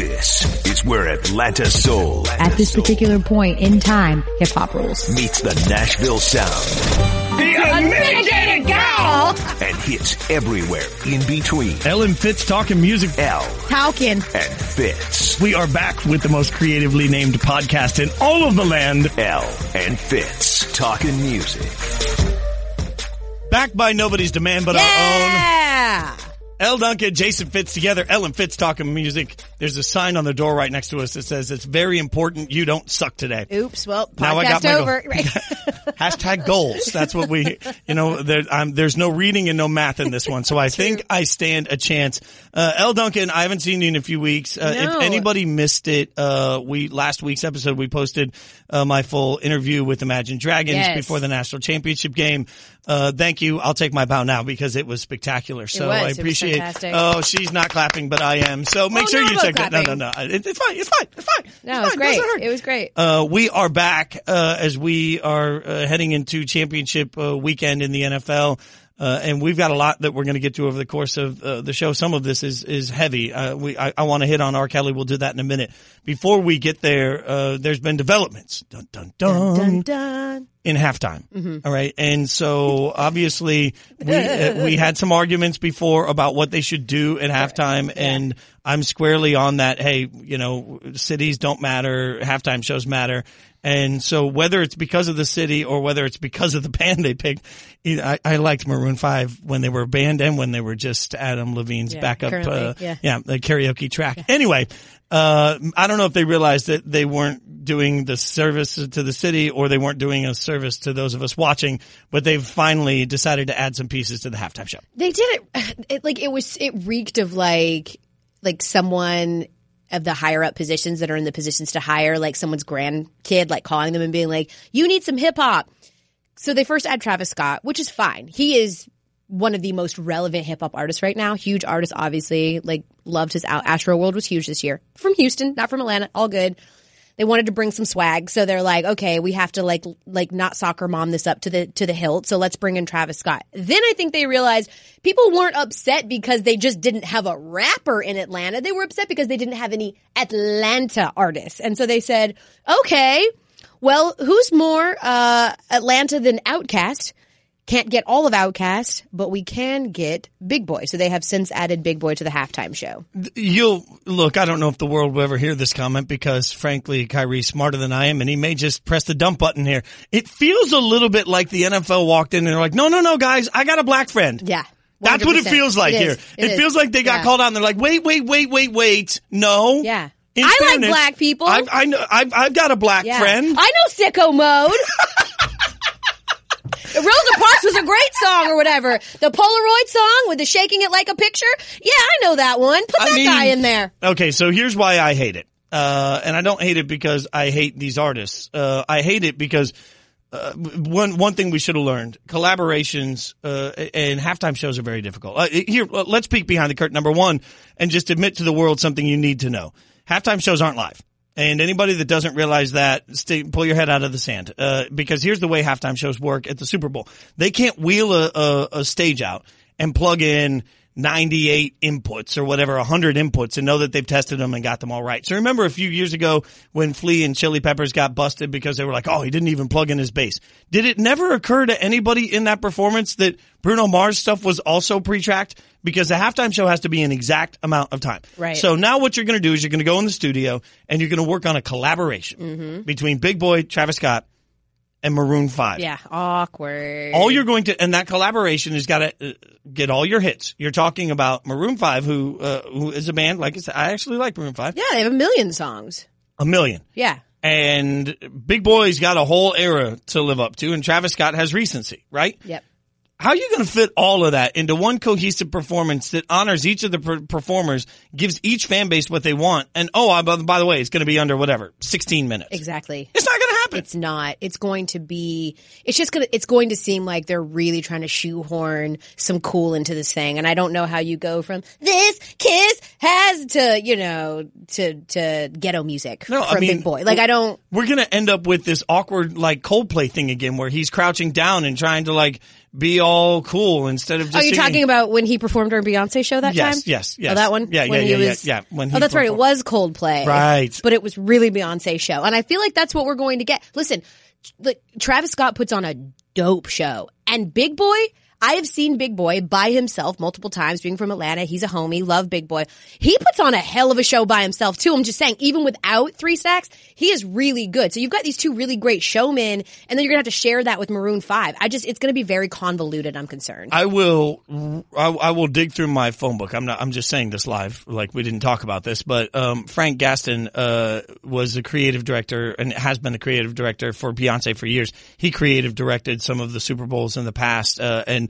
This is where Atlanta Soul At this particular point in time, hip hop rules. meets the Nashville sound The unmitigated gal! and hits everywhere in between. Elle and Fitz talking music. Elle Talking. and Fitz. We are back with the most creatively named podcast in all of the land. Elle and Fitz talking music. Back by nobody's demand but our Yeah. own. Elle Duncan, Jason Fitz together. Elle and Fitz talking music. There's a sign on the door right next to us that says it's very important you don't suck today. Oops. Well, Now I got podcast my goal. Right. Hashtag goals. That's what we, you know, there, there's no reading and no math in this one. So I think I stand a chance. Uh, Elle Duncan, I haven't seen you in a few weeks. Uh, No. if anybody missed it, uh, we, last week's episode, we posted, uh, my full interview with Imagine Dragons Yes. before the national championship game. Uh, thank you. I'll take my bow now because it was spectacular. So was. I appreciate fantastic. Oh, she's not clapping, but I am. So make Oh, sure you check that. No, no, no. It, it's fine. It's fine. It's fine. No, it's it was great. Hurt. It was great. Uh, we are back uh, as we are uh, heading into championship uh, weekend in the NFL. Uh, and we've got a lot that we're going to get to over the course of uh, the show. Some of this is is heavy. Uh, we I, I want to hit on R. Kelly. We'll do that in a minute. Before we get there, uh, there's been developments. Dun dun dun. dun dun. In halftime, Mm-hmm. All right, and so obviously we uh, we had some arguments before about what they should do at halftime, and I'm squarely on that. Hey, you know, cities don't matter, halftime shows matter, and so whether it's because of the city or whether it's because of the band they picked, I, I liked Maroon Five when they were a band and when they were just Adam Levine's Yeah, backup, uh, yeah. the karaoke track. Anyway, uh, I don't know if they realized that they weren't doing the service to the city or they weren't doing a service to those of us watching, but they've finally decided to add some pieces to the halftime show. They did it, it like it was it reeked of like like someone of the higher up positions that are in the positions to hire like someone's grandkid like calling them and being like you need some hip hop. So they first add Travis Scott, which is fine. He is one of the most relevant hip hop artists right now. Huge artist, obviously. Like loved his out. Astroworld was huge this year from Houston, not from Atlanta. All good. They wanted to bring some swag, so they're like, okay, we have to like like not soccer mom this up to the to the hilt. So let's bring in Travis Scott. Then I think they realized people weren't upset because they just didn't have a rapper in Atlanta. They were upset because they didn't have any Atlanta artists, and so they said, okay, well, who's more uh, Atlanta than Outkast? Can't get all of Outkast, but we can get Big Boi. So they have since added Big Boi to the halftime show. You'll look, I don't know if the world will ever hear this comment because frankly, Kyrie's smarter than I am and he may just press the dump button here. It feels a little bit like the NFL walked in and they're like, no, no, no, guys, I got a black friend. Yeah. That's what it feels like It here. It, It feels like they got Yeah. called out and they're like, wait, wait, wait, wait, wait. No. Yeah. In I like black people. I've, I know, I've, I've got a black Yeah. friend. I know Sicko Mode. Rosa Parks was a great song or whatever. The Polaroid song with the shaking it like a picture. Yeah, I know that one. Put I that mean- guy in there. Okay, so here's why I hate it. Uh, and I don't hate it because I hate these artists. Uh, I hate it because uh, one one thing we should have learned: collaborations uh, and halftime shows are very difficult. Uh, here, let's peek behind the curtain. Number one, and just admit to the world something you need to know: halftime shows aren't live. And anybody that doesn't realize that, stay, pull your head out of the sand. Uh, because here's the way halftime shows work at the Super Bowl: they can't wheel a, a, a stage out and plug in 98 inputs or whatever, 100 inputs and know that they've tested them and got them all right. So remember a few years ago when Flea and Chili Peppers got busted because they were like, oh, he didn't even plug in his bass. Did it never occur to anybody in that performance that Bruno Mars stuff was also pre-tracked? Because the halftime show has to be an exact amount of time. Right. So now what you're going to do is you're going to go in the studio and you're going to work on a collaboration mm-hmm. between Big Boi, Travis Scott, and Maroon 5. Yeah, awkward. All you're going to, and that collaboration has got to uh, get all your hits. You're talking about Maroon Five, who uh, who is a band. Like I said, I actually like Maroon Five. yeah, they have a million songs. A million. Yeah. And Big Boi's got a whole era to live up to, and Travis Scott has recency, right? Yep. How are you going to fit all of that into one cohesive performance that honors each of the per- performers, gives each fan base what they want, and oh, I- by by the way, it's going to be under whatever, 16 minutes. Exactly. It's not going to happen. It's not. It's going to be. It's just gonna. It's going to seem like they're really trying to shoehorn some cool into this thing, and I don't know how you go from this kiss has to you know to to ghetto music No, for I mean, a Big Boi. Like I don't. We're gonna end up with this awkward like Coldplay thing again, where he's crouching down and trying to like be all cool instead of just. Are you singing- talking about when he performed during Beyonce show that Yes, time? yes, oh, yes. Oh, that one? Yeah, yeah, When he yeah, yeah, was- yeah, when oh, that's right. It performed. was Coldplay. Right. But it was really Beyonce show. And I feel like that's what we're going to get. Listen, like, Travis Scott puts on a dope show. And Big Boi, I have seen Big Boi by himself multiple times, being from Atlanta. He's a homie, love Big Boi. He puts on a hell of a show by himself too. I'm just saying, even without three stacks, he is really good. So you've got these two really great showmen, and then you're gonna have to share that with Maroon 5. I just, it's gonna be very convoluted, I'm concerned. I will. I, I will dig through my phone book. I'm not. I'm just saying this live, like we didn't talk about this. But um, Frank Gatson uh, was a creative director and has been a creative director for Beyonce for years. He creative directed some of the Super Bowls in the past, uh, and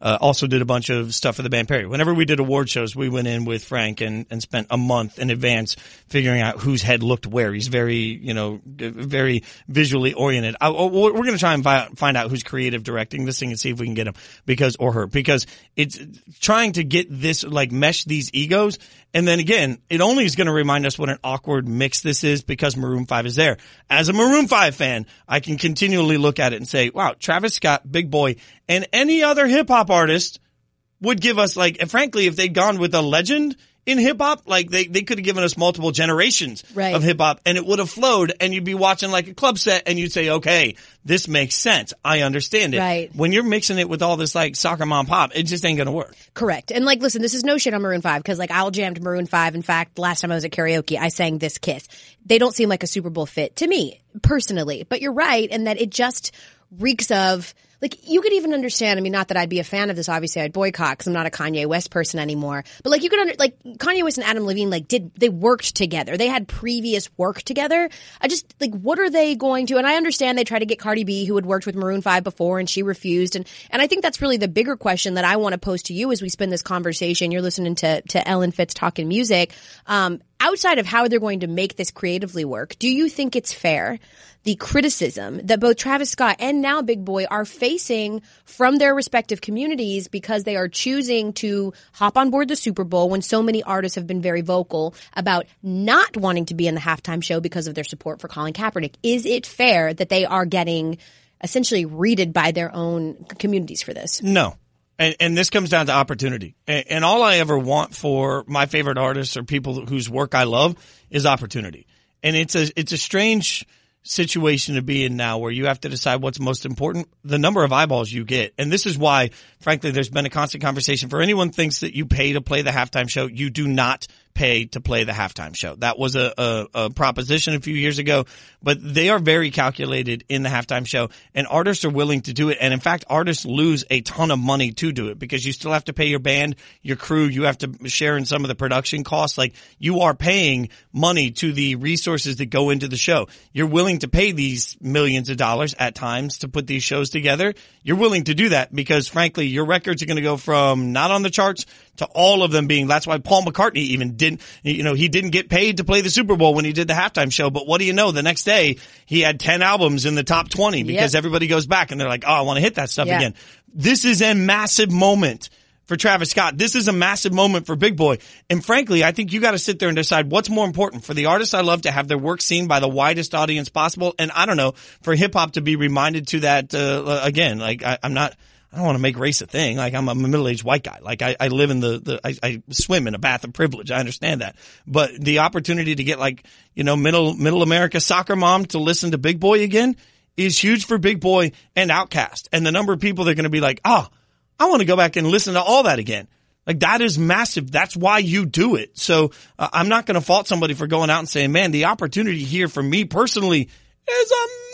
uh, also did a bunch of stuff for the band Perry. Whenever we did award shows, we went in with Frank and, and spent a month in advance figuring out whose head looked where. He's very, you know, very visually oriented. I, oh, we're going to try and fi- find out who's creative directing this thing and see if we can get him because, or her, because it's trying to get this, like mesh these egos. And then again, it only is going to remind us what an awkward mix this is because Maroon 5 is there. As a Maroon 5 fan, I can continually look at it and say, wow, Travis Scott, Big Boi, and any other hip hop artist would give us like, and frankly, if they'd gone with a legend in hip hop, like they, they could have given us multiple generations Right. of hip hop and it would have flowed and you'd be watching like a club set and you'd say, okay, this makes sense. I understand it. Right. When you're mixing it with all this like soccer mom pop, it just ain't going to work. Correct. And like, listen, this is no shit on Maroon 5 because like I'll jammed Maroon 5. In fact, last time I was at karaoke, I sang This Kiss. They don't seem like a Super Bowl fit to me personally, but you're right in that it just reeks of like you could even understand. I mean, not that I'd be a fan of this. Obviously, I'd boycott because I'm not a Kanye West person anymore. But like you could under like Kanye West and Adam Levine like did they worked together? They had previous work together. I just like what are they going to? And I understand they tried to get Cardi B, who had worked with Maroon Five before, and she refused. And and I think that's really the bigger question that I want to pose to you as we spend this conversation. You're listening to to Elle and Fitz talking music. Um, outside of how they're going to make this creatively work, do you think it's fair? The criticism that both Travis Scott and now Big Boi are facing from their respective communities because they are choosing to hop on board the Super Bowl when so many artists have been very vocal about not wanting to be in the halftime show because of their support for Colin Kaepernick. Is it fair that they are getting essentially readed by their own communities for this? No. And, and this comes down to opportunity. And, and all I ever want for my favorite artists or people whose work I love is opportunity. And it's a, it's a strange situation to be in now where you have to decide what's most important, the number of eyeballs you get. And this is why, frankly, there's been a constant conversation for anyone thinks that you pay to play the halftime show. You do not pay to play the halftime show. That was a, a, a proposition a few years ago, but they are very calculated in the halftime show and artists are willing to do it. And in fact, artists lose a ton of money to do it because you still have to pay your band, your crew, you have to share in some of the production costs. Like you are paying money to the resources that go into the show. You're willing to pay these millions of dollars at times to put these shows together. You're willing to do that because frankly, your records are going to go from not on the charts to all of them being, that's why Paul McCartney even didn't, you know, he didn't get paid to play the Super Bowl when he did the halftime show. But what do you know? The next day he had 10 albums in the top 20 because Yep. everybody goes back and they're like, oh, I want to hit that stuff Yeah. again. This is a massive moment for Travis Scott. This is a massive moment for Big Boi. And frankly, I think you got to sit there and decide what's more important for the artists I love to have their work seen by the widest audience possible. And I don't know, for hip hop to be reminded to that, uh, again, like I, I'm not, I don't want to make race a thing. Like I'm a middle-aged white guy. Like I, I live in the, the I, I swim in a bath of privilege. I understand that. But the opportunity to get like, you know, middle, middle America soccer mom to listen to Big Boi again is huge for Big Boi and Outkast. And the number of people that are going to be like, oh, I want to go back and listen to all that again. Like that is massive. That's why you do it. So uh, I'm not going to fault somebody for going out and saying, man, the opportunity here for me personally is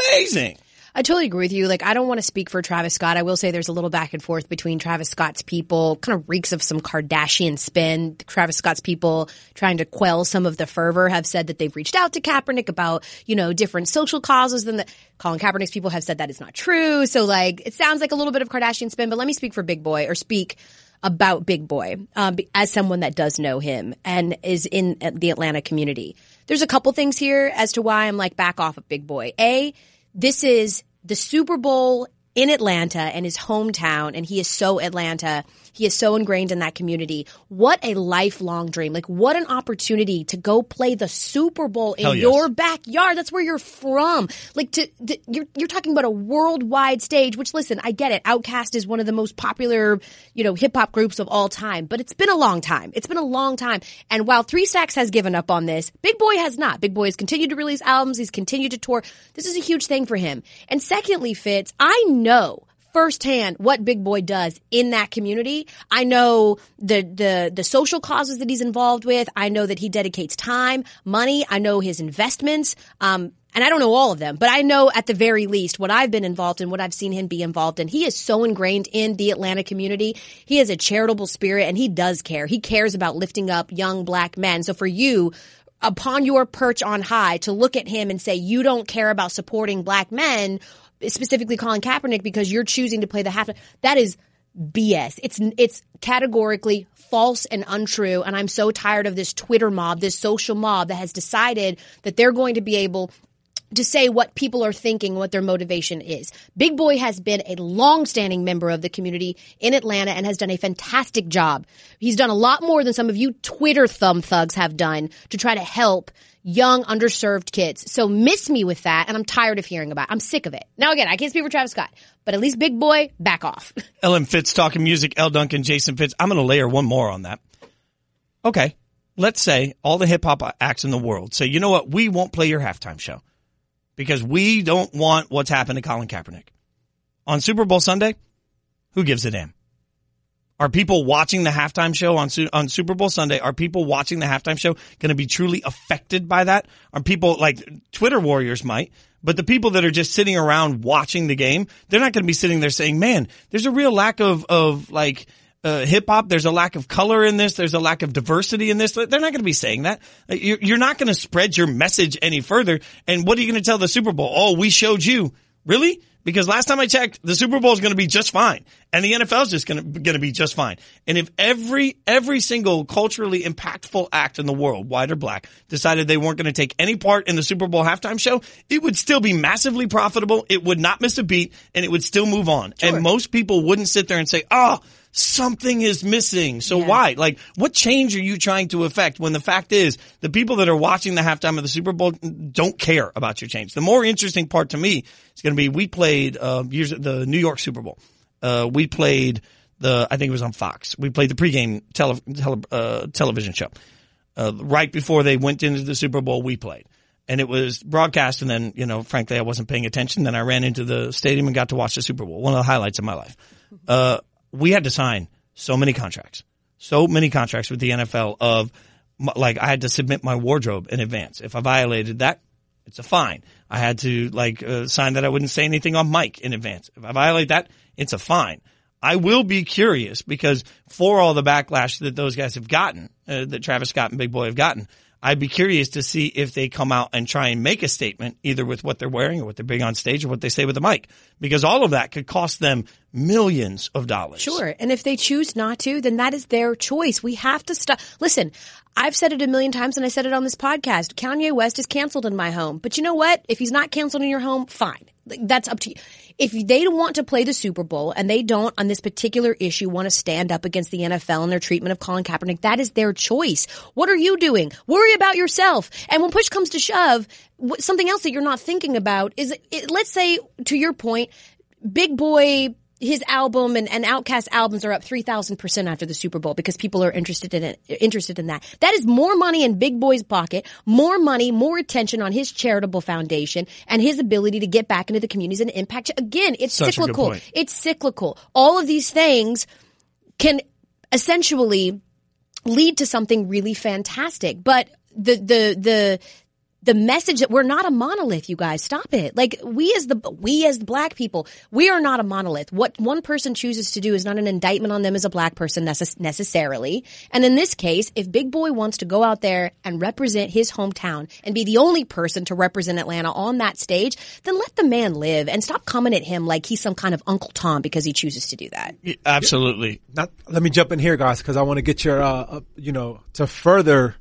amazing. I totally agree with you. Like, I don't want to speak for Travis Scott. I will say there's a little back and forth between Travis Scott's people, kind of reeks of some Kardashian spin. Travis Scott's people trying to quell some of the fervor have said that they've reached out to Kaepernick about, you know, different social causes than the Colin Kaepernick's people have said that is not true. So like, it sounds like a little bit of Kardashian spin, but let me speak for Big Boi or speak about Big Boi um, as someone that does know him and is in uh, the Atlanta community. There's a couple things here as to why I'm like back off of Big Boi. A, this is the Super Bowl in Atlanta and his hometown, and he is so Atlanta. He is so ingrained in that community. What a lifelong dream. Like what an opportunity to go play the Super Bowl in yes. your backyard. That's where you're from. Like to, to you're you're talking about a worldwide stage, which listen, I get it. Outkast is one of the most popular, you know, hip hop groups of all time, but it's been a long time. It's been a long time. And while Three Stacks has given up on this, Big Boi has not. Big Boi has continued to release albums. He's continued to tour. This is a huge thing for him. And secondly, Fitz, I know firsthand what Big Boi does in that community. I know the the the social causes that he's involved with. I know that he dedicates time, money. I know his investments. Um, and I don't know all of them, but I know at the very least what I've been involved in, what I've seen him be involved in. He is so ingrained in the Atlanta community. He has a charitable spirit and he does care. He cares about lifting up young black men. So for you, upon your perch on high to look at him and say you don't care about supporting black men, specifically Colin Kaepernick because you're choosing to play the half. That is BS. It's it's categorically false and untrue. And I'm so tired of this Twitter mob, this social mob that has decided that they're going to be able to say what people are thinking, what their motivation is. Big Boi has been a long-standing member of the community in Atlanta and has done a fantastic job. He's done a lot more than some of you Twitter thumb thugs have done to try to help young, underserved kids. So miss me with that, and I'm tired of hearing about it. I'm sick of it. Now again, I can't speak for Travis Scott, but at least Big Boi, back off. Elle and Fitz talking music, Elle Duncan, Jason Fitz. I'm going to layer one more on that. Okay. Let's say all the hip hop acts in the world say, you know what? We won't play your halftime show because we don't want what's happened to Colin Kaepernick. On Super Bowl Sunday, who gives a damn? Are people watching the halftime show on on Super Bowl Sunday? Are people watching the halftime show going to be truly affected by that? Are people like Twitter warriors might, but the people that are just sitting around watching the game, they're not going to be sitting there saying, "Man, there's a real lack of of like uh, hip hop. There's a lack of color in this. There's a lack of diversity in this. They're not going to be saying that. You're, you're not going to spread your message any further. And what are you going to tell the Super Bowl? Oh, we showed you. Really? Because last time I checked, the Super Bowl is going to be just fine, and the NFL is just going to be just fine. And if every every single culturally impactful act in the world, white or black, decided they weren't going to take any part in the Super Bowl halftime show, it would still be massively profitable. It would not miss a beat, and it would still move on. Sure. And most people wouldn't sit there and say, "Oh." Something is missing. So yeah. why? Like, what change are you trying to affect when the fact is the people that are watching the halftime of the Super Bowl don't care about your change? The more interesting part to me is going to be we played uh, years the New York Super Bowl. Uh, we played the I think it was on Fox. We played the pregame tele, tele uh, television show uh, right before they went into the Super Bowl. We played. And it was broadcast, and then, you know, frankly, I wasn't paying attention. Then I ran into the stadium and got to watch the Super Bowl. One of the highlights of my life. Uh, we had to sign so many contracts, so many contracts with the NFL of like I had to submit my wardrobe in advance. If I violated that, it's a fine. I had to like uh, sign that I wouldn't say anything on mic in advance. If I violate that, it's a fine. I will be curious because for all the backlash that those guys have gotten, uh, that Travis Scott and Big Boi have gotten, I'd be curious to see if they come out and try and make a statement either with what they're wearing or what they're being on stage or what they say with the mic because all of that could cost them millions of dollars. Sure. And if they choose not to, then that is their choice. We have to stop. Listen, I've said it a million times and I said it on this podcast. Kanye West is canceled in my home. But you know what? If he's not canceled in your home, fine. That's up to you. If they don't want to play the Super Bowl and they don't on this particular issue want to stand up against the NFL and their treatment of Colin Kaepernick, that is their choice. What are you doing? Worry about yourself. And when push comes to shove, something else that you're not thinking about is, it, let's say, to your point, Big Boi his album and, and Outkast albums are up 3,000% after the Super Bowl because people are interested in it, interested in that. That is more money in Big Boi's pocket, more money, more attention on his charitable foundation and his ability to get back into the communities and impact. Again, it's Such cyclical. It's cyclical. All of these things can essentially lead to something really fantastic. But the, the, the, the message that we're not a monolith, you guys. Stop it. Like we as the we as black people, we are not a monolith. What one person chooses to do is not an indictment on them as a black person necess- necessarily. And in this case, if Big Boi wants to go out there and represent his hometown and be the only person to represent Atlanta on that stage, then let the man live and stop coming at him like he's some kind of Uncle Tom because he chooses to do that. absolutely. Not, let me jump in here, guys, because I want to get your, uh, uh, you know, to further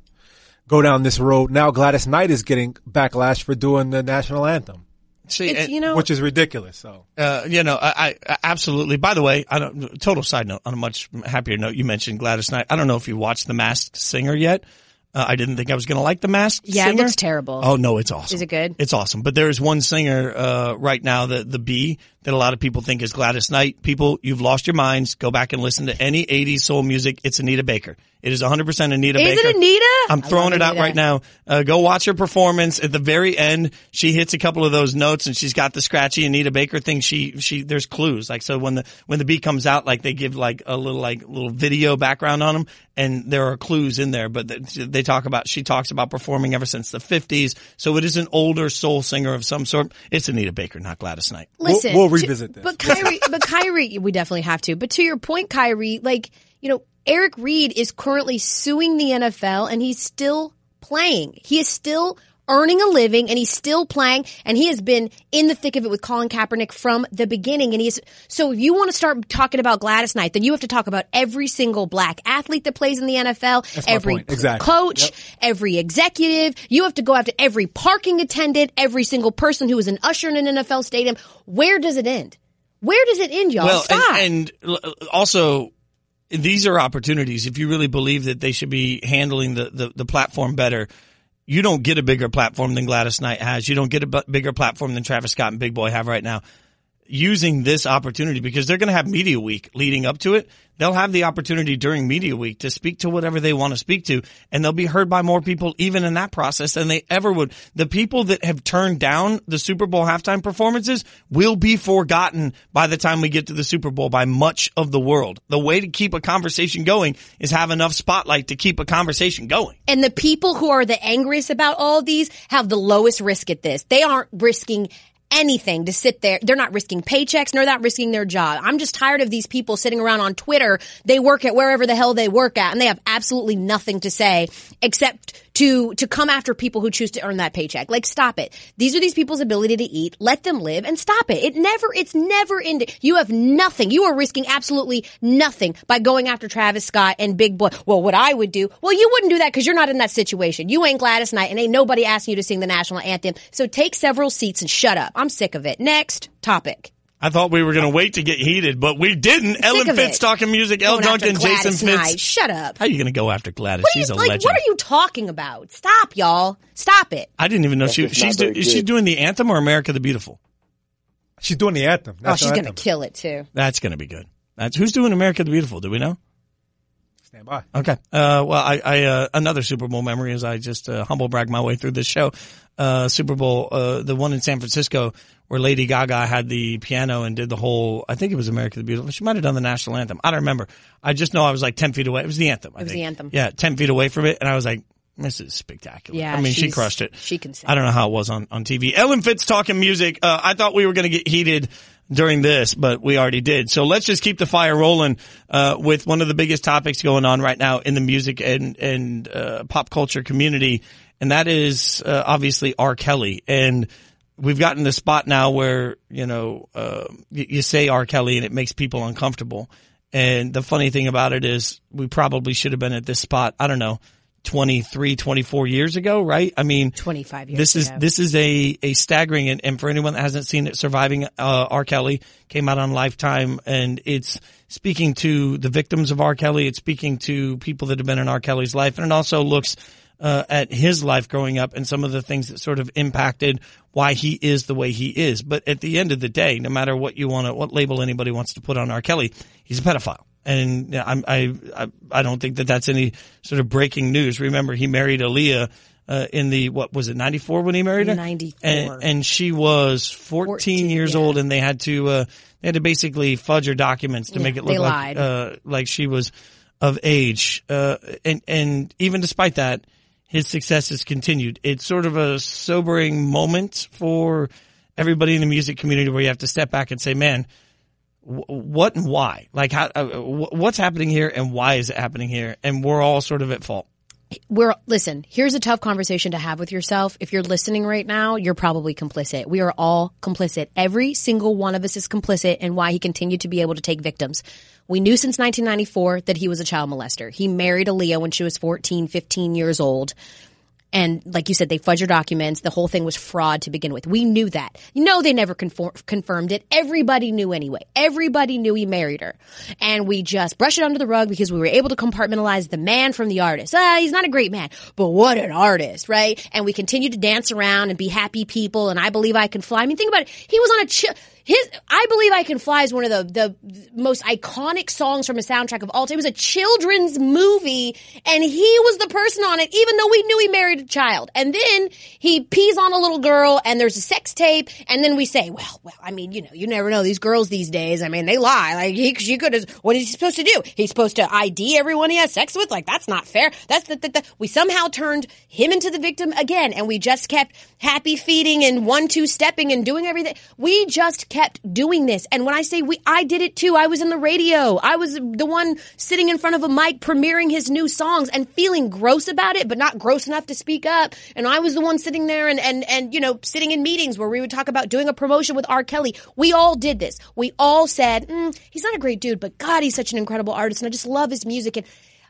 go down this road. Now Gladys Knight is getting backlash for doing the national anthem. See, it's, and- you know, which is ridiculous. So Uh, you know, I, I absolutely. By the way, I don't. Total side note. On a much happier note, you mentioned Gladys Knight. I don't know if you watched The Masked Singer yet. Uh, I didn't think I was going to like The Masked Yeah, it Singer. looks terrible. Oh no, it's awesome. Is it good? It's awesome. But there is one singer uh, right now, the the B, that a lot of people think is Gladys Knight. People, you've lost your minds. Go back and listen to any '80s soul music. It's Anita Baker. It is 100% Anita Is Baker. Is it Anita? I'm throwing love it out Anita. right now. Uh, go watch her performance. At the very end, she hits a couple of those notes and she's got the scratchy Anita Baker thing. She, she, there's clues. Like, so when the, when the beat comes out, like they give like a little, like little video background on them and there are clues in there, but they, they talk about, she talks about performing ever since the 50s. So it is an older soul singer of some sort. It's Anita Baker, not Gladys Knight. Listen, we'll to- revisit this. But Kyrie, but Kyrie, we definitely have to. But to your point, Kyrie, like you know, Eric Reid is currently suing the NFL, and he's still playing. He is still earning a living, and he's still playing, and he has been in the thick of it with Colin Kaepernick from the beginning. And he's so if you want to start talking about Gladys Knight, then you have to talk about every single black athlete that plays in the NFL, my every. Exactly. coach, Yep. every executive. You have to go after every parking attendant, every single person who is an usher in an NFL stadium. Where does it end? Where does it end, y'all? Well, Stop. and, and also, these are opportunities. If you really believe that they should be handling the, the, the platform better, you don't get a bigger platform than Gladys Knight has. You don't get a bigger platform than Travis Scott and Big Boi have right now. Using this opportunity because they're going to have media week leading up to it. They'll have the opportunity during media week to speak to whatever they want to speak to and they'll be heard by more people even in that process than they ever would. The people that have turned down the Super Bowl halftime performances will be forgotten by the time we get to the Super Bowl by much of the world. The way to keep a conversation going is have enough spotlight to keep a conversation going. And the people who are the angriest about all these have the lowest risk at this. They aren't risking anything to sit there. They're not risking paychecks, nor not risking their job. I'm just tired of these people sitting around on Twitter. They work at wherever the hell they work at and they have absolutely nothing to say except to, to come after people who choose to earn that paycheck. Like stop it. These are these people's ability to eat. Let them live and stop it. It never, it's never ended. You have nothing. You are risking absolutely nothing by going after Travis Scott and Big Boi. Well, what I would do, well, you wouldn't do that because you're not in that situation. You ain't Gladys Knight and ain't nobody asking you to sing the national anthem. So take several seats and shut up. I'm sick of it. Next topic. I thought we were going to uh, wait to get heated, but we didn't. Ellen of Fitz it. talking music. El Going Duncan, Jason Gladys Fitz. Knight. Shut up. How are you going to go after Gladys? What are you, She's a like, legend. what are you talking about? Stop, y'all. Stop it. I didn't even know she, she's do, is she doing the anthem or America the Beautiful? she's doing the anthem. Oh, she's going to kill it too. That's going to be good. That's who's doing America the Beautiful. Do we know? Stand by. Okay. Uh, well, I, I uh, another Super Bowl memory as I just uh, humble brag my way through this show. Uh, Super Bowl, uh, the one in San Francisco where Lady Gaga had the piano and did the whole. I think it was America the Beautiful. She might have done the national anthem. I don't remember. I just know I was like ten feet away. It was the anthem. I It was think. the anthem. Yeah, ten feet away from it, and I was like, "This is spectacular." Yeah, I mean, she crushed it. she can sing. I don't know how it was on on TV. Elle and Fitz talking music. Uh, I thought we were going to get heated during this, but we already did. So let's just keep the fire rolling uh, with one of the biggest topics going on right now in the music and and uh, pop culture community, and that is uh, obviously R. Kelly. And we've gotten the spot now where you know uh, you, you say R. Kelly and it makes people uncomfortable. And the funny thing about it is we probably should have been at this spot. I don't know. 23, 24 years ago, right? I mean, 25 years this is ago. this is a a staggering and, and for anyone that hasn't seen it, surviving uh, R. Kelly came out on Lifetime, and it's speaking to the victims of R. Kelly. It's speaking to people that have been in R. Kelly's life, and it also looks uh, at his life growing up and some of the things that sort of impacted why he is the way he is. But at the end of the day, no matter what you want to, what label anybody wants to put on R. Kelly, he's a pedophile. And I'm, I, I, I don't think that that's any sort of breaking news. Remember, he married Aaliyah, uh, in the, what was it, 94 when he married her? 94. And, and she was 14, 14, years yeah. old and they had to, uh, they had to basically fudge her documents to Yeah, make it look like, uh, like she was of age. Uh, and, and even despite that, his success has continued. It's sort of a sobering moment for everybody in the music community where you have to step back and say, man, what and why? Like how, uh, what's happening here and why is it happening here? And we're all sort of at fault. we're listen here's a tough conversation to have with yourself if you're listening right now you're probably complicit we are all complicit every single one of us is complicit in why he continued to be able to take victims we knew since 1994 that he was a child molester he married Aaliyah when she was 14 15 years old And like you said, they fudged your documents. The whole thing was fraud to begin with. We knew that. No, they never conform- confirmed it. Everybody knew anyway. Everybody knew he married her. And we just brushed it under the rug because we were able to compartmentalize the man from the artist. Ah, he's not a great man, but what an artist, right? And we continued to dance around and be happy people. And I believe I can fly. I mean, think about it. He was on a chill. His, I believe I can fly is one of the, the most iconic songs from a soundtrack of all time. It was a children's movie and he was the person on it, even though we knew he married a child. And then he pees on a little girl and there's a sex tape. And then we say, well, well, I mean, you know, you never know these girls these days. I mean, they lie. Like he, she could have, what is he supposed to do? He's supposed to ID everyone he has sex with? Like that's not fair. That's the, the, the we somehow turned him into the victim again and we just kept happy feeding and one, two stepping and doing everything. We just kept doing this. And when I say we, I did it too. I was in the radio. I was the one sitting in front of a mic premiering his new songs and feeling gross about it, but not gross enough to speak up. And I was the one sitting there and, and, and, you know, sitting in meetings where we would talk about doing a promotion with R. Kelly. We all did this. We all said, mm, he's not a great dude, but God, he's such an incredible artist and I just love his music. And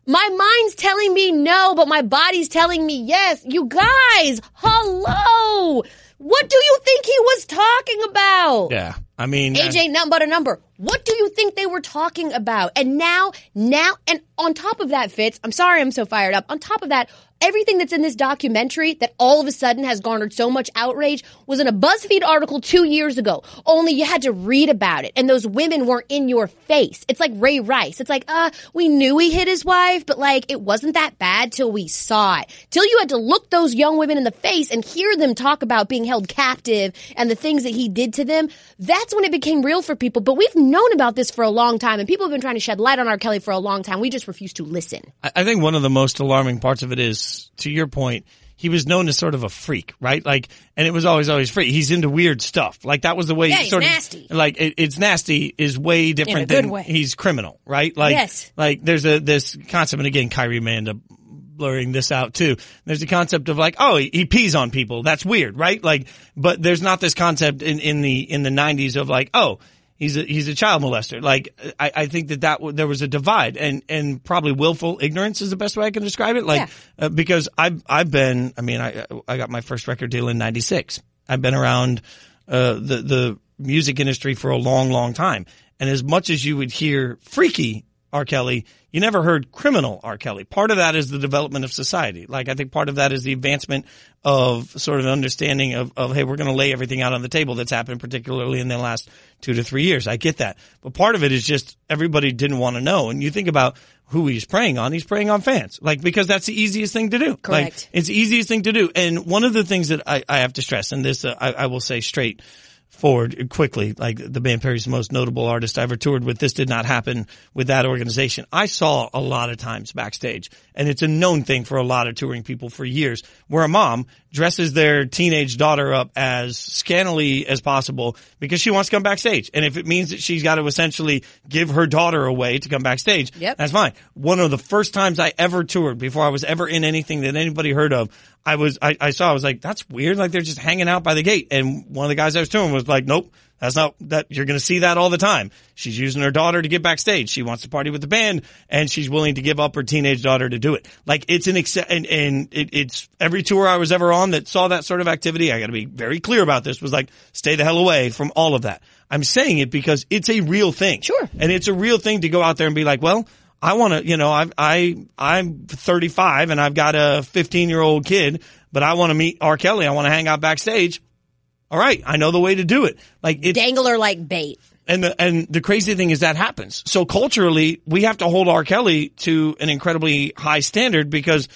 my mind's telling me no, but my body's telling me yes. You guys, hello. What do you think he was talking about? Yeah. I mean, Age ain't nothing but a number. What do you think they were talking about? And now, now, and on top of that, Fitz, I'm sorry I'm so fired up. On top of that, everything that's in this documentary that all of a sudden has garnered so much outrage was in a BuzzFeed article two years ago. Only you had to read about it. And those women weren't in your face. It's like Ray Rice. It's like, uh, we knew he hit his wife, but like, it wasn't that bad till we saw it. Till you had to look those young women in the face and hear them talk about being held captive and the things that he did to them. That's when it became real for people. But we've known about this for a long time and people have been trying to shed light on R. Kelly for a long time. We just refuse to listen. I think one of the most alarming parts of it is, to your point, he was known as sort of a freak, right? Like, and it was always, always free. He's into weird stuff. Like that was the way. Yeah, he he's sort nasty. Of, like it, it's nasty is way different good than way. he's criminal, right? Like, Yes. like there's a this concept, and again, Kyrie Manda blurring this out too. There's a concept of like, oh, he, he pees on people. That's weird, right? Like, but there's not this concept in in the in the '90s of like, oh. He's a, he's a child molester. Like, I, I think that that, w- there was a divide and, and probably willful ignorance is the best way I can describe it. Like, uh, because I've, I've been, I mean, I, I got my first record deal in 96. I've been around, uh, the, the music industry for a long, long time. And as much as you would hear freaky R. Kelly, you never heard criminal R. Kelly. Part of that is the development of society. Like I think part of that is the advancement of sort of understanding of, of hey, we're going to lay everything out on the table that's happened, particularly in the last two to three years. I get that. But part of it is just everybody didn't want to know. And you think about who he's preying on. He's preying on fans. Like, because that's the easiest thing to do. Like, Correct. it's the easiest thing to do. And one of the things that I, I have to stress, and this uh, I, I will say straight forward quickly, like the band Perry's most notable artist I ever toured with. This did not happen with that organization. I saw a lot of times backstage, and it's a known thing for a lot of touring people for years, where a mom dresses their teenage daughter up as scantily as possible because she wants to come backstage. And if it means that she's got to essentially give her daughter away to come backstage, Yep. that's fine. One of the first times I ever toured before I was ever in anything that anybody heard of, I was, I, I saw, I was like, that's weird. Like they're just hanging out by the gate. And one of the guys I was touring was like, nope, that's not that you're going to see that all the time. She's using her daughter to get backstage. She wants to party with the band and she's willing to give up her teenage daughter to do it. Like it's an ex- and, and it, it's every tour I was ever on that saw that sort of activity. I got to be very clear about this was like, stay the hell away from all of that. I'm saying it because it's a real thing. Sure. And it's a real thing to go out there and be like, well, I want to, you know, I, I, I'm 35 and I've got a 15 year old kid, but I want to meet R. Kelly. I want to hang out backstage. All right. I know the way to do it. Like it's, Dangle her like bait. and the, and the crazy thing is that happens. So culturally, we have to hold R. Kelly to an incredibly high standard because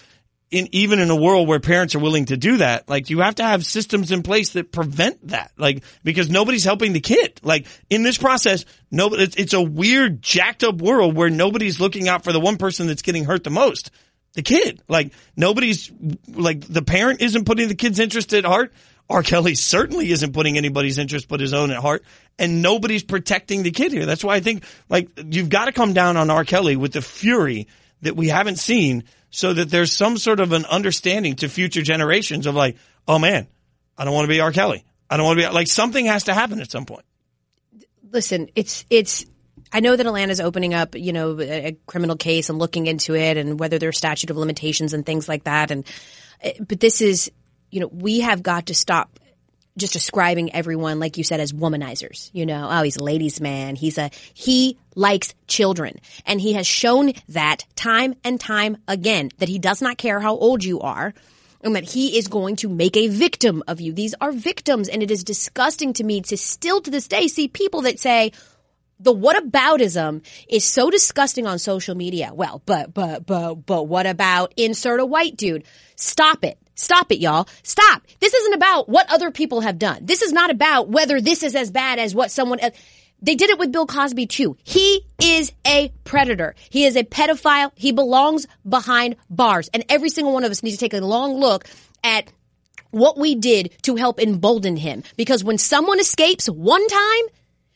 in, even in a world where parents are willing to do that, like you have to have systems in place that prevent that. Like, because nobody's helping the kid. Like in this process, nobody, it's, it's a weird jacked up world where nobody's looking out for the one person that's getting hurt the most. The kid. Like nobody's, like the parent isn't putting the kid's interest at heart. R. Kelly certainly isn't putting anybody's interest but his own at heart, and nobody's protecting the kid here. That's why I think like you've got to come down on R. Kelly with the fury that we haven't seen, so that there's some sort of an understanding to future generations of like, oh man, I don't want to be R. Kelly. I don't want to be like something has to happen at some point. listen, it's it's. I know that Atlanta's opening up, you know, a, a criminal case and looking into it, and whether there's statute of limitations and things like that. And Uh, But this is, you know, we have got to stop just describing everyone, like you said, as womanizers. You know, oh, he's a ladies' man. He's a, he likes children. And he has shown that time and time again that he does not care how old you are and that he is going to make a victim of you. These are victims. And it is disgusting to me to still to this day see people that say, the whataboutism is so disgusting on social media. Well, but, but, but, but what about insert a white dude? Stop it. Stop it, y'all. Stop. This isn't about what other people have done. This is not about whether this is as bad as what someone else. They did it with Bill Cosby too. He is a predator. He is a pedophile. He belongs behind bars. And every single one of us needs to take a long look at what we did to help embolden him. Because when someone escapes one time,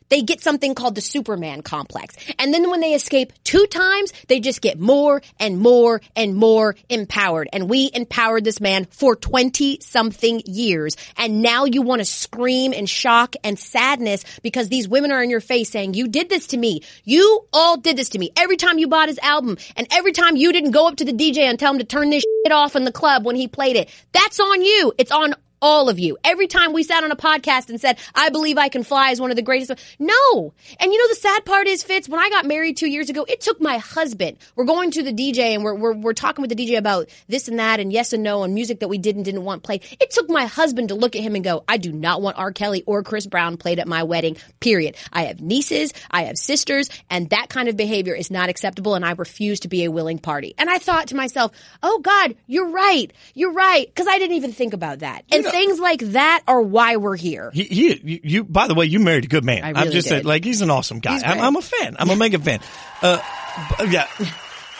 they get something called the Superman complex. And then when they escape two times, they just get more and more and more empowered. And we empowered this man for 20 something years. And now you want to scream in shock and sadness because these women are in your face saying, you did this to me. You all did this to me. Every time you bought his album and every time you didn't go up to the DJ and tell him to turn this shit off in the club when he played it. That's on you. It's on all of you. Every time we sat on a podcast and said, I believe I can fly is one of the greatest. No. And you know, the sad part is, Fitz, when I got married two years ago, it took my husband. We're going to the DJ and we're, we're, we're talking with the DJ about this and that and yes and no and music that we did and didn't want played. It took my husband to look at him and go, I do not want R. Kelly or Chris Brown played at my wedding, period. I have nieces, I have sisters, and that kind of behavior is not acceptable and I refuse to be a willing party. And I thought to myself, oh God, you're right. You're right. Cause I didn't even think about that. And things like that are why we're here. He, he, you, you, by the way, you married a good man. I I'm really just did. saying, like, he's an awesome guy. I'm. I'm a fan. I'm a mega fan. Uh, yeah.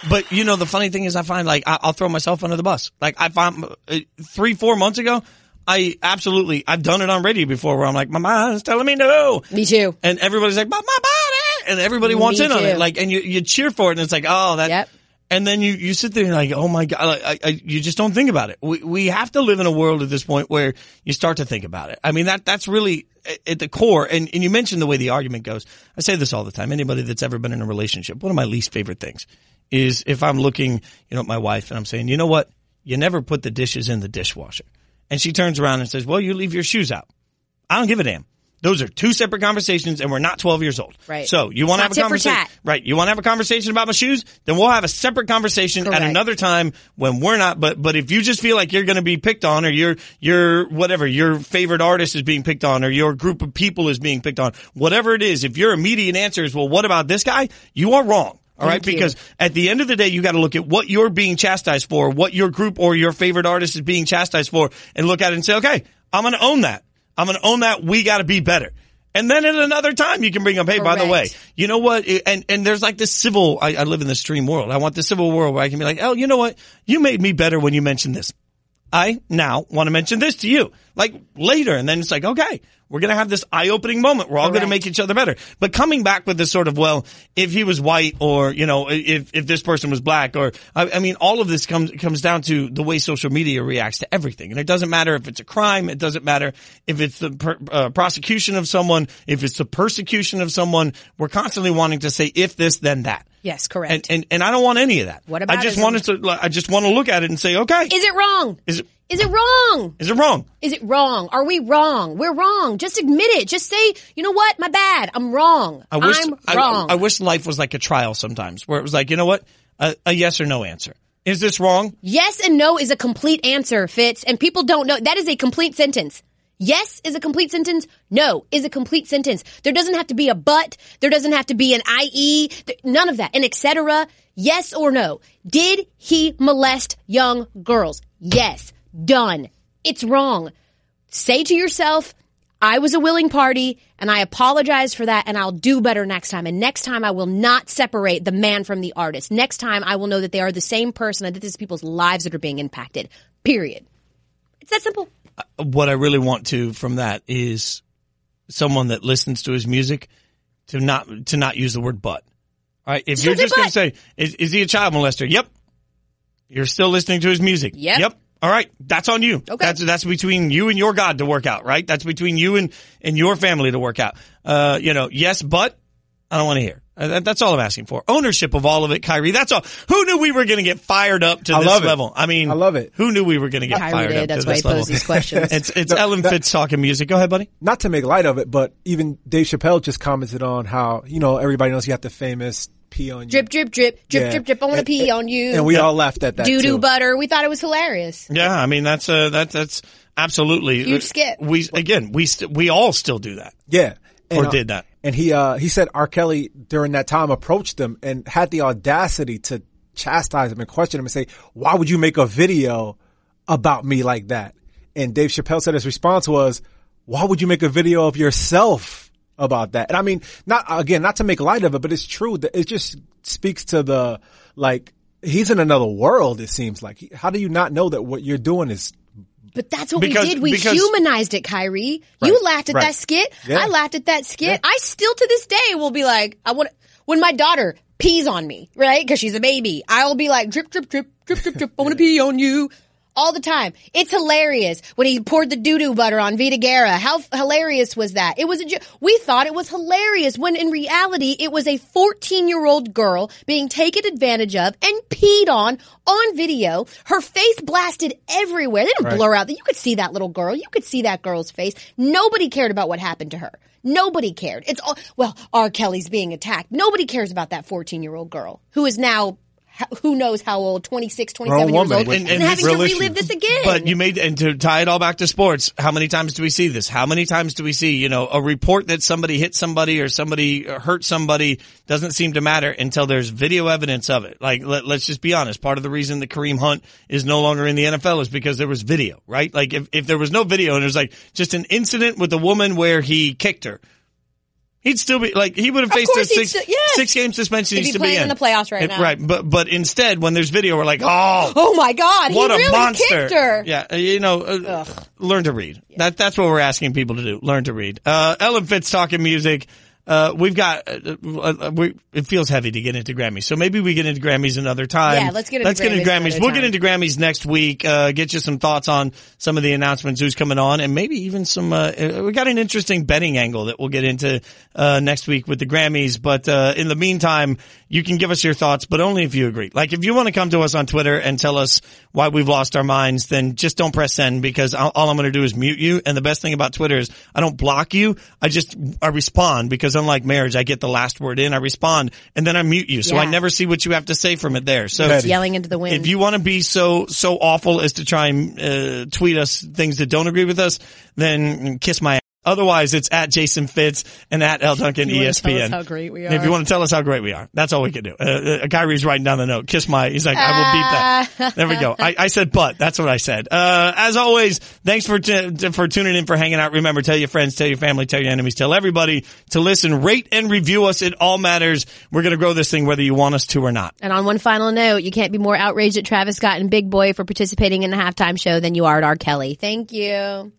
But you know, the funny thing is I find like, I, I'll throw myself under the bus. Like I found uh, three, four months ago, I absolutely, I've done it on radio before where I'm like, my mind's telling me no. Me too. And everybody's like, but my body! And everybody wants Me in on it. Like, and you, you cheer for it and it's like, oh, that, Yep. And then you, you sit there and like, oh my God, I, I, you just don't think about it. We, we have to live in a world at this point where you start to think about it. I mean, that, that's really at- at the core. And, and you mentioned the way the argument goes. I say this all the time. Anybody that's ever been in a relationship, one of my least favorite things is if I'm looking, you know, at my wife and I'm saying, you know what? You never put the dishes in the dishwasher. And she turns around and says, well, you leave your shoes out. I don't give a damn. Those are two separate conversations and we're not 12 years old. Right. So you want to have a not tit for conversation. Right. You want to have a conversation about my shoes? Then we'll have a separate conversation at another time when we're not, but, but if you just feel like you're going to be picked on or your, your, whatever, your favorite artist is being picked on or your group of people is being picked on, whatever it is, if your immediate answer is, well, what about this guy? You are wrong. All right. Thank you. Because at the end of the day, you got to look at what you're being chastised for, what your group or your favorite artist is being chastised for and look at it and say, okay, I'm going to own that. I'm going to own that. We got to be better. And then at another time, you can bring up, hey, by the way, you know what? And, and there's like this civil, I, I live in this dream world. I want the civil world where I can be like, oh, you know what? You made me better when you mentioned this. I now want to mention this to you, like later. And then it's like, okay, we're going to have this eye-opening moment. We're all going to make each other better. But coming back with this sort of, well, if he was white or, you know, if, if this person was black or, I, I mean, all of this comes, comes down to the way social media reacts to everything. And it doesn't matter if it's a crime. It doesn't matter if it's the per, uh, prosecution of someone, if it's the persecution of someone. We're constantly wanting to say, if this, then that. Yes, correct. And, and, and I don't want any of that. What about I just wanted to, I just want to look at it and say, okay, is it wrong? is it, Is it wrong? is it wrong? Is it wrong? Are we wrong? We're wrong. Just admit it. Just say, you know what? My bad. I'm wrong. I wish I'm I, wrong. I wish life was like a trial sometimes, where it was like, you know what, a, a yes or no answer. Is this wrong? yes and no is a complete answer, Fitz, and people don't know. That is a complete sentence. Yes is a complete sentence. No is a complete sentence. There doesn't have to be a but. There doesn't have to be an IE. None of that. And etc. Yes or no. Did he molest young girls? Yes. Done. It's wrong. Say to yourself, I was a willing party and I apologize for that and I'll do better next time. And next time I will not separate the man from the artist. Next time I will know that they are the same person and that this is people's lives that are being impacted. Period. It's that simple. What I really want to from that is someone that listens to his music to not to not use the word but. All right, if you're just going to say, is, is he a child molester? Yep. You're still listening to his music. Yep. Yep. All right, that's on you. Okay. That's that's between you and your God to work out, right? That's between you and and your family to work out. Uh, you know, yes, but I don't want to hear. Uh, that- that's all I'm asking for. Ownership of all of it, Kyrie. That's all. Who knew we were going to get fired up to I this love level? I mean, I love it. Who knew we were going to get Kyrie fired did. up That's to why this he level? posed these questions. it's it's No, Ellen that- Fitz talking music. Go ahead, buddy. Not to make light of it, but even Dave Chappelle just commented on how you know everybody knows you have the famous pee on you. drip, drip, drip, drip, Yeah. drip, drip. I want to And- pee on you. and we all laughed at that. doo doo butter. We thought it was hilarious. Yeah, I mean that's uh that that's absolutely Huge skit. We again we st- we all still do that. Yeah. Or uh, did that. And he uh he said R. Kelly during that time approached him and had the audacity to chastise him and question him and say, Why would you make a video about me like that? And Dave Chappelle said his response was, Why would you make a video of yourself about that? And I mean, not again, not to make light of it, but it's true that it just speaks to the like he's in another world, it seems like. How do you not know that what you're doing is But that's what Because- we did. We because- humanized it, Kyrie. Right, You laughed at right. that skit. Yeah. I laughed at that skit. Yeah. I still to this day will be like, I want when my daughter pees on me, right? Cause she's a baby. I'll be like, drip, drip, drip, drip, drip, drip. I want to pee on you. All the time. It's hilarious when he poured the doo-doo butter on Vita Guerra. How f- hilarious was that? It was a, jo- we thought it was hilarious when in reality it was a 14 year old girl being taken advantage of and peed on on video. Her face blasted everywhere. They didn't Right. blur out that you could see that little girl. You could see that girl's face. Nobody cared about what happened to her. Nobody cared. It's all, well, R. Kelly's being attacked. Nobody cares about that 14 year old girl who is now, who knows how old, 26, 27 years woman old, and, And- having to relive this again. But you made, and to tie it all back to sports, how many times do we see this? How many times do we see, you know, a report that somebody hit somebody or somebody hurt somebody doesn't seem to matter until there's video evidence of it. Like, let, let's just be honest. Part of the reason that Kareem Hunt is no longer in the NFL is because there was video, right? Like, if, if there was no video and it was like just an incident with a woman where he kicked her, He'd still be like he would have faced a six still- yes. six game suspension. Be to be playing in the playoffs right now. Right, but but instead, when there's video, we're like, oh, oh my God, what he a monster! Yeah, uh, you know, uh, learn to read. That that's what we're asking people to do. Learn to read. Uh, Elle and Fitz talking music. Uh, we've got, uh, uh, we, it feels heavy to get into Grammys. So maybe we get into Grammys another time. Yeah, let's get into Let's get into Grammys Grammys. We'll get into Grammys next week. Uh, get you some thoughts on some of the announcements, who's coming on, and maybe even some, uh, uh, we got an interesting betting angle that we'll get into, uh, next week with the Grammys. But, uh, in the meantime, you can give us your thoughts, but only if you agree. Like if you want to come to us on Twitter and tell us why we've lost our minds, then just don't press send because all, all I'm going to do is mute you. And the best thing about Twitter is I don't block you. I just, I respond because unlike marriage, I get the last word in, I respond and then I mute you. So I never see what you have to say from it there. So Petty. Yelling into the wind. if you want to be so so awful as to try and uh, tweet us things that don't agree with us, then kiss my. Otherwise, it's at Jason Fitz and at Elle Duncan you ESPN. tell us how great we And If you want to tell us how great we are, that's all we can do. Uh, uh, Kyrie's writing down the note. Kiss my. He's like, I will beat that. There we go. I, I said, but that's what I said. Uh, as always, thanks for t- t- for tuning in for hanging out. Remember, tell your friends, tell your family, tell your enemies, tell everybody to listen, rate, and review us. It all matters. We're going to grow this thing whether you want us to or not. And on one final note, you can't be more outraged at Travis Scott and Big Boi for participating in the halftime show than you are at R. Kelly. Thank you.